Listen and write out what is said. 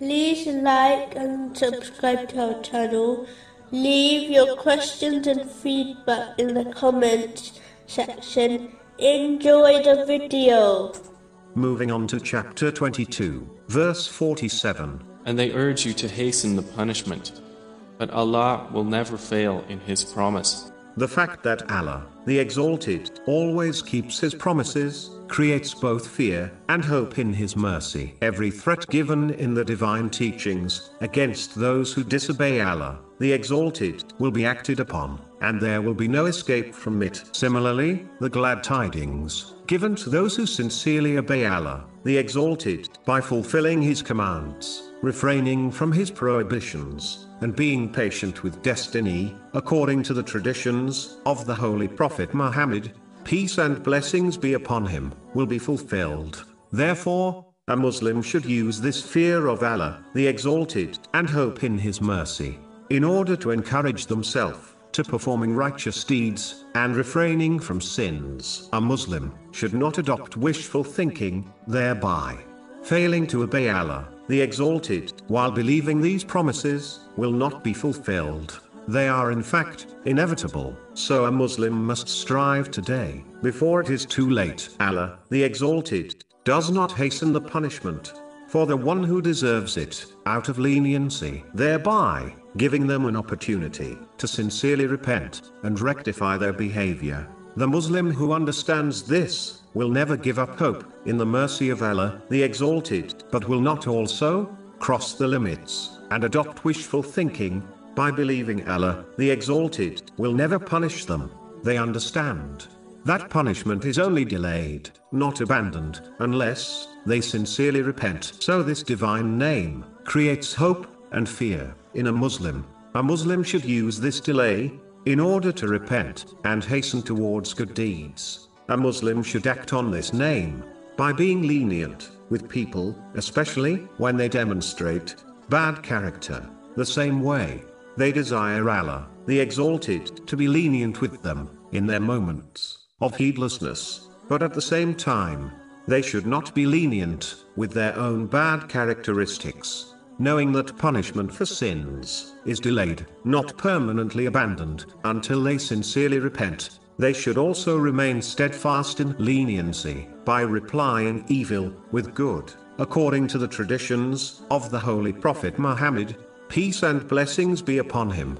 like and subscribe to our channel. Leave your questions and feedback in the comments section. Enjoy the video. Moving on to chapter 22, verse 47. And they urge you to hasten the punishment. But Allah will never fail in His promise. The fact that Allah, the Exalted, always keeps His promises, creates both fear and hope in His mercy. Every threat given in the divine teachings against those who disobey Allah, the Exalted, will be acted upon, and there will be no escape from it. Similarly, the glad tidings given to those who sincerely obey Allah, the Exalted, by fulfilling His commands, refraining from His prohibitions, and being patient with destiny, according to the traditions of the Holy Prophet Muhammad, peace and blessings be upon him, will be fulfilled. Therefore, a Muslim should use this fear of Allah, the Exalted, and hope in His mercy, in order to encourage themselves to performing righteous deeds, and refraining from sins. A Muslim should not adopt wishful thinking, thereby failing to obey Allah, the Exalted, while believing these promises will not be fulfilled. They are in fact inevitable, so a Muslim must strive today, before it is too late. Allah, the Exalted, does not hasten the punishment for the one who deserves it, out of leniency, thereby giving them an opportunity to sincerely repent and rectify their behavior. The Muslim who understands this will never give up hope in the mercy of Allah, the Exalted, but will not also cross the limits and adopt wishful thinking by believing Allah, the Exalted, will never punish them. They understand that punishment is only delayed, not abandoned, unless they sincerely repent. So this divine name creates hope and fear in a Muslim. A Muslim should use this delay in order to repent and hasten towards good deeds. A Muslim should act on this name by being lenient with people, especially when they demonstrate bad character, the same way they desire Allah, the Exalted, to be lenient with them in their moments of heedlessness, but at the same time, they should not be lenient with their own bad characteristics, knowing that punishment for sins is delayed, not permanently abandoned, until they sincerely repent. They should also remain steadfast in leniency by replying evil with good, according to the traditions of the Holy Prophet Muhammad, peace and blessings be upon him.